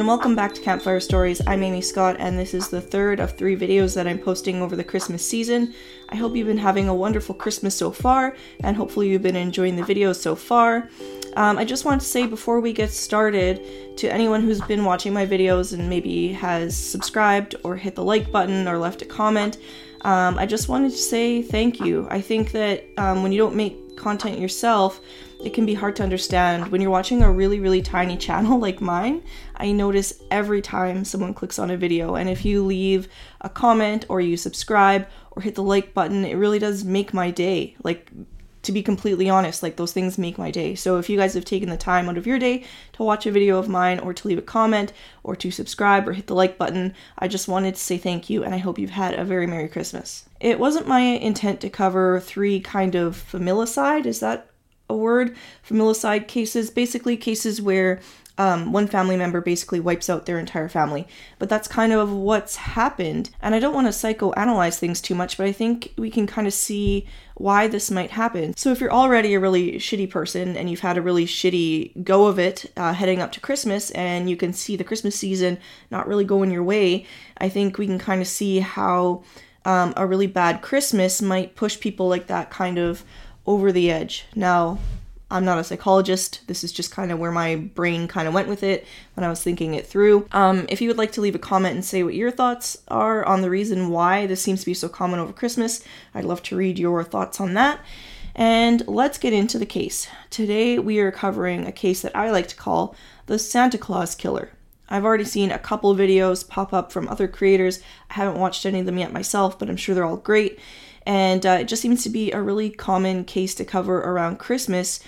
everyone, welcome back to Campfire Stories. I'm Amy Scott, and this is the third of three videos that I'm posting over the Christmas season. I hope you've been having a wonderful Christmas so far, and hopefully you've been enjoying the videos so far. Um, I just want to say before we get started to anyone who's been watching my videos and maybe has subscribed or hit the like button or left a comment, um, I just wanted to say thank you. I think that um, when you don't make content yourself, it can be hard to understand. When you're watching a really, really tiny channel like mine, I notice every time someone clicks on a video. And if you leave a comment or you subscribe or hit the like button, it really does make my day. Like, to be completely honest, like those things make my day. So if you guys have taken the time out of your day to watch a video of mine or to leave a comment or to subscribe or hit the like button, I just wanted to say thank you and I hope you've had a very Merry Christmas. It wasn't my intent to cover three kind of familicide, is that a word? Familicide cases, basically cases where um, one family member basically wipes out their entire family. But that's kind of what's happened. And I don't want to psychoanalyze things too much, but I think we can kind of see why this might happen. So if you're already a really shitty person and you've had a really shitty go of it uh, heading up to Christmas and you can see the Christmas season not really going your way, I think we can kind of see how um, a really bad Christmas might push people like that kind of over the edge. Now, I'm not a psychologist. This is just kind of where my brain kind of went with it when I was thinking it through. Um, if you would like to leave a comment and say what your thoughts are on the reason why this seems to be so common over Christmas, I'd love to read your thoughts on that. And let's get into the case. Today we are covering a case that I like to call the Santa Claus Killer. I've already seen a couple videos pop up from other creators. I haven't watched any of them yet myself, but I'm sure they're all great. And uh, it just seems to be a really common case to cover around Christmas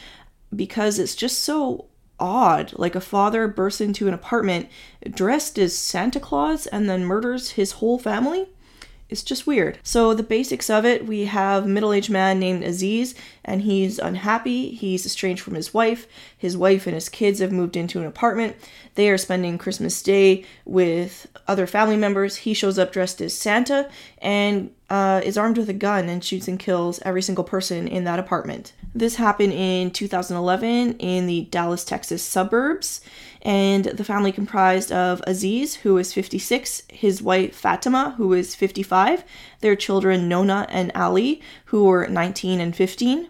because it's just so odd. Like a father bursts into an apartment dressed as Santa Claus and then murders his whole family. It's just weird. So, the basics of it we have middle aged man named Aziz, and he's unhappy. He's estranged from his wife. His wife and his kids have moved into an apartment. They are spending Christmas Day with other family members. He shows up dressed as Santa and uh, is armed with a gun and shoots and kills every single person in that apartment. This happened in 2011 in the Dallas, Texas suburbs and the family comprised of Aziz, who is 56, his wife Fatima, who is 55, their children Nona and Ali, who were 19 and 15.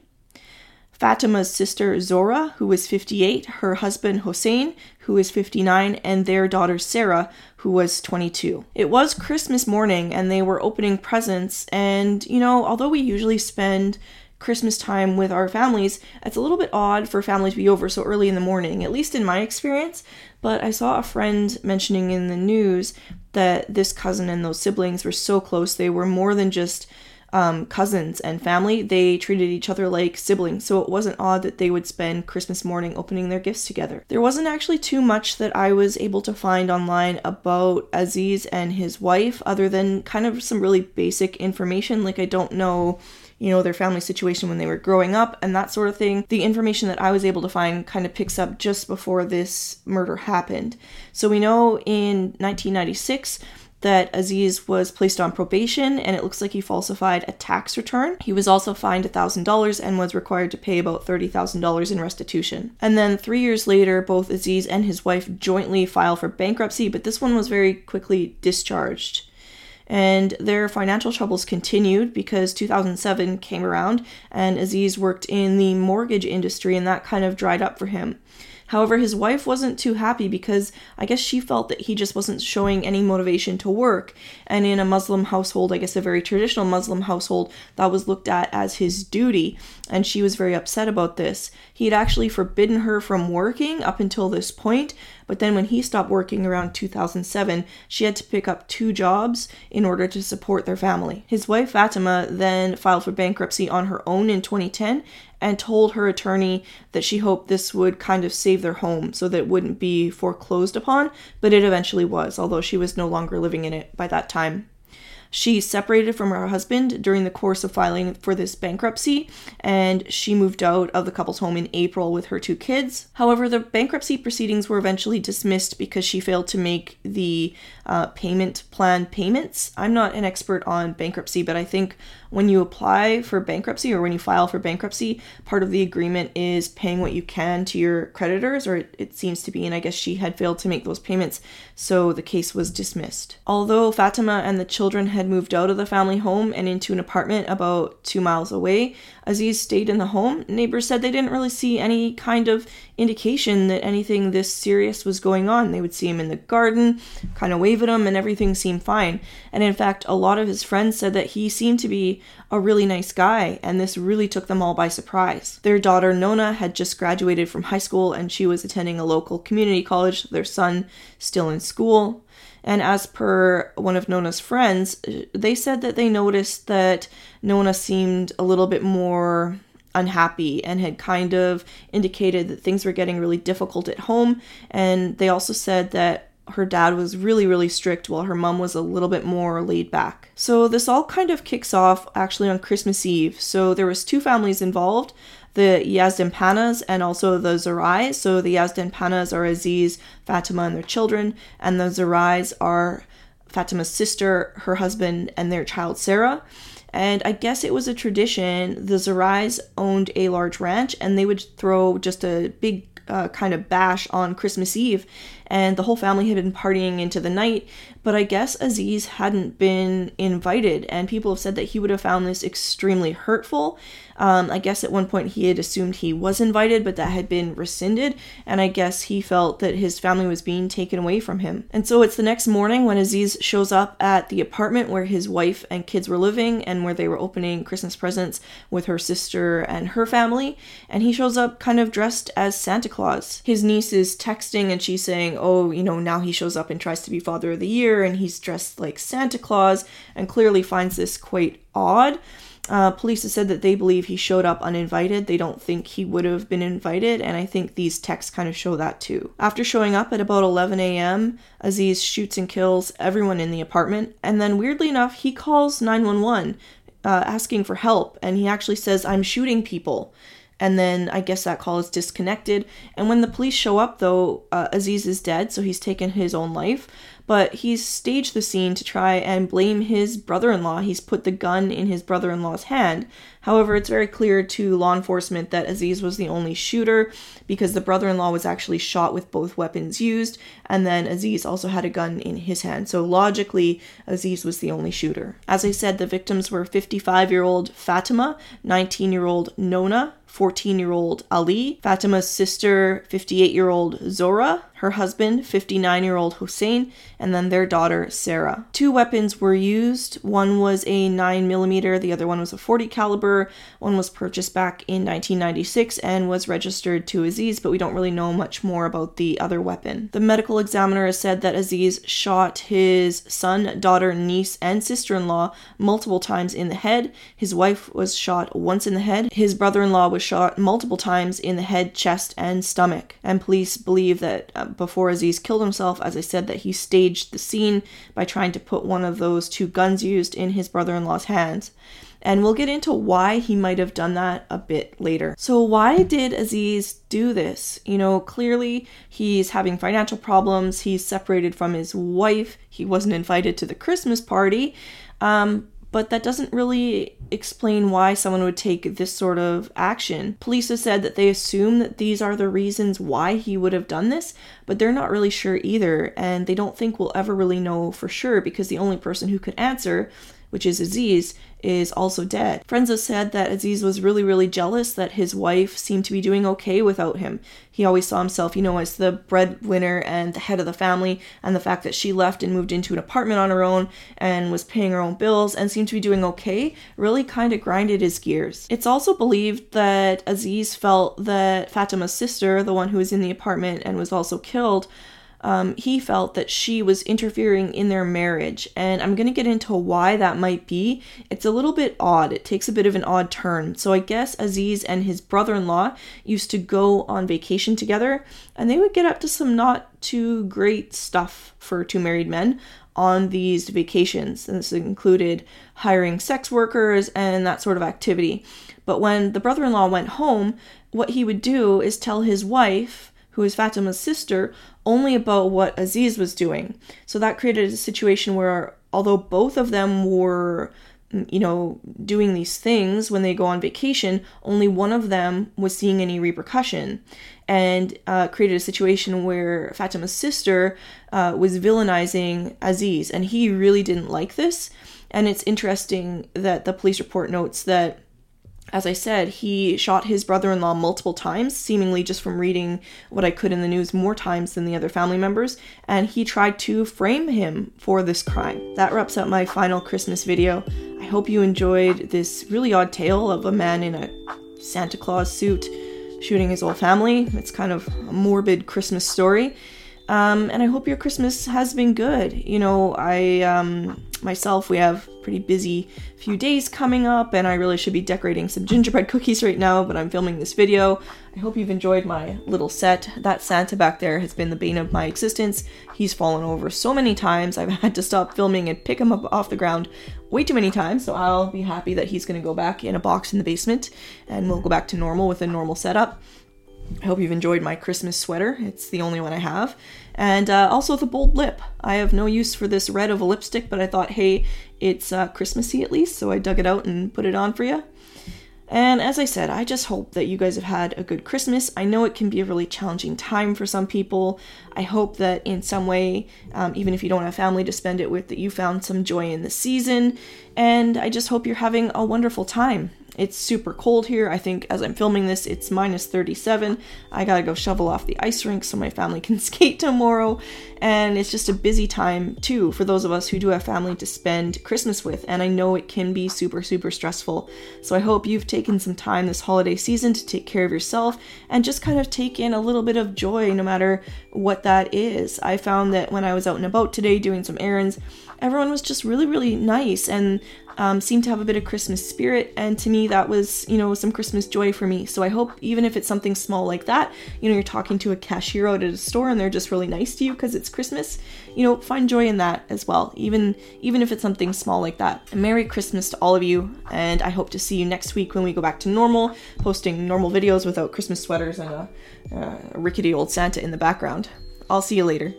Fatima's sister Zora, who was 58, her husband Hossein, who was 59, and their daughter Sarah, who was 22. It was Christmas morning and they were opening presents, and you know, although we usually spend Christmas time with our families, it's a little bit odd for family to be over so early in the morning, at least in my experience. But I saw a friend mentioning in the news that this cousin and those siblings were so close, they were more than just um, cousins and family, they treated each other like siblings, so it wasn't odd that they would spend Christmas morning opening their gifts together. There wasn't actually too much that I was able to find online about Aziz and his wife, other than kind of some really basic information. Like, I don't know you know, their family situation when they were growing up and that sort of thing. The information that I was able to find kind of picks up just before this murder happened. So we know in 1996 that Aziz was placed on probation and it looks like he falsified a tax return. He was also fined $1,000 and was required to pay about $30,000 in restitution. And then three years later, both Aziz and his wife jointly filed for bankruptcy, but this one was very quickly discharged. And their financial troubles continued because 2007 came around and Aziz worked in the mortgage industry and that kind of dried up for him. However, his wife wasn't too happy because I guess she felt that he just wasn't showing any motivation to work. And in a Muslim household, I guess a very traditional Muslim household, that was looked at as his duty. And she was very upset about this. He had actually forbidden her from working up until this point, but then when he stopped working around 2007, she had to pick up two jobs in order to support their family. His wife Fatima then filed for bankruptcy on her own in 2010 and told her attorney that she hoped this would kind of save their home so that it wouldn't be foreclosed upon, but it eventually was, although she was no longer living in it by that time. She separated from her husband during the course of filing for this bankruptcy, and she moved out of the couple's home in April with her two kids. However, the bankruptcy proceedings were eventually dismissed because she failed to make the uh, payment plan payments. I'm not an expert on bankruptcy, but I think when you apply for bankruptcy or when you file for bankruptcy, part of the agreement is paying what you can to your creditors, or it, it seems to be, and I guess she had failed to make those payments, so the case was dismissed. Although Fatima and the children had moved out of the family home and into an apartment about two miles away, Aziz stayed in the home. Neighbors said they didn't really see any kind of indication that anything this serious was going on. They would see him in the garden, kind of wave at him, and everything seemed fine. And in fact, a lot of his friends said that he seemed to be a really nice guy, and this really took them all by surprise. Their daughter Nona had just graduated from high school and she was attending a local community college, their son still in school. And as per one of Nona's friends, they said that they noticed that Nona seemed a little bit more unhappy and had kind of indicated that things were getting really difficult at home. And they also said that her dad was really, really strict while her mom was a little bit more laid back. So this all kind of kicks off actually on Christmas Eve. So there was two families involved the Yazdanpanahs and also the Zarais. So the Yazdanpanahs are Aziz, Fatima, and their children, and the Zarais are Fatima's sister, her husband, and their child Sarah. And I guess it was a tradition. The Zarais owned a large ranch, and they would throw just a big uh, kind of bash on Christmas Eve, and the whole family had been partying into the night. But I guess Aziz hadn't been invited, and people have said that he would have found this extremely hurtful. Um, I guess at one point he had assumed he was invited, but that had been rescinded, and I guess he felt that his family was being taken away from him. And so it's the next morning when Aziz shows up at the apartment where his wife and kids were living and where they were opening Christmas presents with her sister and her family, and he shows up kind of dressed as Santa Claus. His niece is texting and she's saying, Oh, you know, now he shows up and tries to be Father of the Year and he's dressed like Santa Claus, and clearly finds this quite odd. Uh, police have said that they believe he showed up uninvited. They don't think he would have been invited, and I think these texts kind of show that too. After showing up at about 11 a.m., Aziz shoots and kills everyone in the apartment, and then weirdly enough, he calls 911 uh, asking for help, and he actually says, I'm shooting people and then I guess that call is disconnected. And when the police show up, though, uh, Aziz is dead, so he's taken his own life but he's staged the scene to try and blame his brother in law. He's put the gun in his brother in law's hand. However, it's very clear to law enforcement that Aziz was the only shooter because the brother in law was actually shot with both weapons used, and then Aziz also had a gun in his hand. So logically, Aziz was the only shooter. As I said, the victims were 55 year old Fatima, 19 year old Nona, 14 year old Ali, Fatima's sister, 58 year old Zora, her husband, 59 year old Hussein, and then their daughter, Sarah. Two weapons were used. One was a 9mm, the other one was a 40 caliber. One was purchased back in 1996 and was registered to Aziz, but we don't really know much more about the other weapon. The medical examiner has said that Aziz shot his son, daughter, niece, and sister in law multiple times in the head. His wife was shot once in the head. His brother in law was shot multiple times in the head, chest, and stomach. And police believe that uh, before Aziz killed himself, as I said, that he staged the scene by trying to put one of those two guns used in his brother in law's hands. And we'll get into why he might have done that a bit later. So, why did Aziz do this? You know, clearly he's having financial problems, he's separated from his wife, he wasn't invited to the Christmas party. Um, but that doesn't really explain why someone would take this sort of action. Police have said that they assume that these are the reasons why he would have done this, but they're not really sure either, and they don't think we'll ever really know for sure because the only person who could answer which is Aziz, is also dead. Have said that Aziz was really, really jealous that his wife seemed to be doing okay without him. He always saw himself, you know, as the breadwinner and the head of the family, and the fact that she left and moved into an apartment on her own and was paying her own bills and seemed to be doing okay really kind of grinded his gears. It's also believed that Aziz felt that Fatima's sister, the one who was in the apartment and was also killed, um, he felt that she was interfering in their marriage. And I'm going to get into why that might be. It's a little bit odd, it takes a bit of an odd turn. So I guess Aziz and his brother in law used to go on vacation together, and they would get up to some not too great stuff for two married men on these vacations. And this included hiring sex workers and that sort of activity. But when the brother in law went home, what he would do is tell his wife, who is Fatima's sister, only about what Aziz was doing. So that created a situation where, although both of them were you know, doing these things when they go on vacation, only one of them was seeing any repercussion and uh, created a situation where Fatima's sister uh, was villainizing Aziz, and he really didn't like this. And it's interesting that the police report notes that as I said, he shot his brother in law multiple times, seemingly just from reading what I could in the news more times than the other family members, and he tried to frame him for this crime. That wraps up my final Christmas video. I hope you enjoyed this really odd tale of a man in a Santa Claus suit shooting his whole family. It's kind of a morbid Christmas story. Um, and I hope your Christmas has been good. You know, I um, myself, we have pretty busy few days coming up, and I really should be decorating some gingerbread cookies right now, but I'm filming this video. I hope you've enjoyed my little set. That Santa back there has been the bane of my existence. He's fallen over so many times, I've had to stop filming and pick him up off the ground way too many times, so I'll be happy that he's gonna go back in a box in the basement, and we'll go back to normal with a normal setup. I hope you've enjoyed my Christmas sweater. It's the only one I have. And uh, also the bold lip. I have no use for this red of a lipstick, but I thought, hey, it's uh, Christmassy at least, so I dug it out and put it on for you. And as I said, I just hope that you guys have had a good Christmas. I know it can be a really challenging time for some people. I hope that in some way, um, even if you don't have family to spend it with, that you found some joy in the season. And I just hope you're having a wonderful time. It's super cold here. I think as I'm filming this, it's minus 37. I gotta go shovel off the ice rink so my family can skate tomorrow. And it's just a busy time, too, for those of us who do have family to spend Christmas with. And I know it can be super, super stressful. So I hope you've taken some time this holiday season to take care of yourself and just kind of take in a little bit of joy, no matter what that is. I found that when I was out and about today doing some errands, everyone was just really, really nice and um, seemed to have a bit of Christmas spirit. And to me, that was, you know, some Christmas joy for me. So I hope even if it's something small like that, you know, you're talking to a cashier out at a store and they're just really nice to you because it's Christmas, you know, find joy in that as well. Even even if it's something small like that. A Merry Christmas to all of you, and I hope to see you next week when we go back to normal, posting normal videos without Christmas sweaters and a, a rickety old Santa in the background. I'll see you later.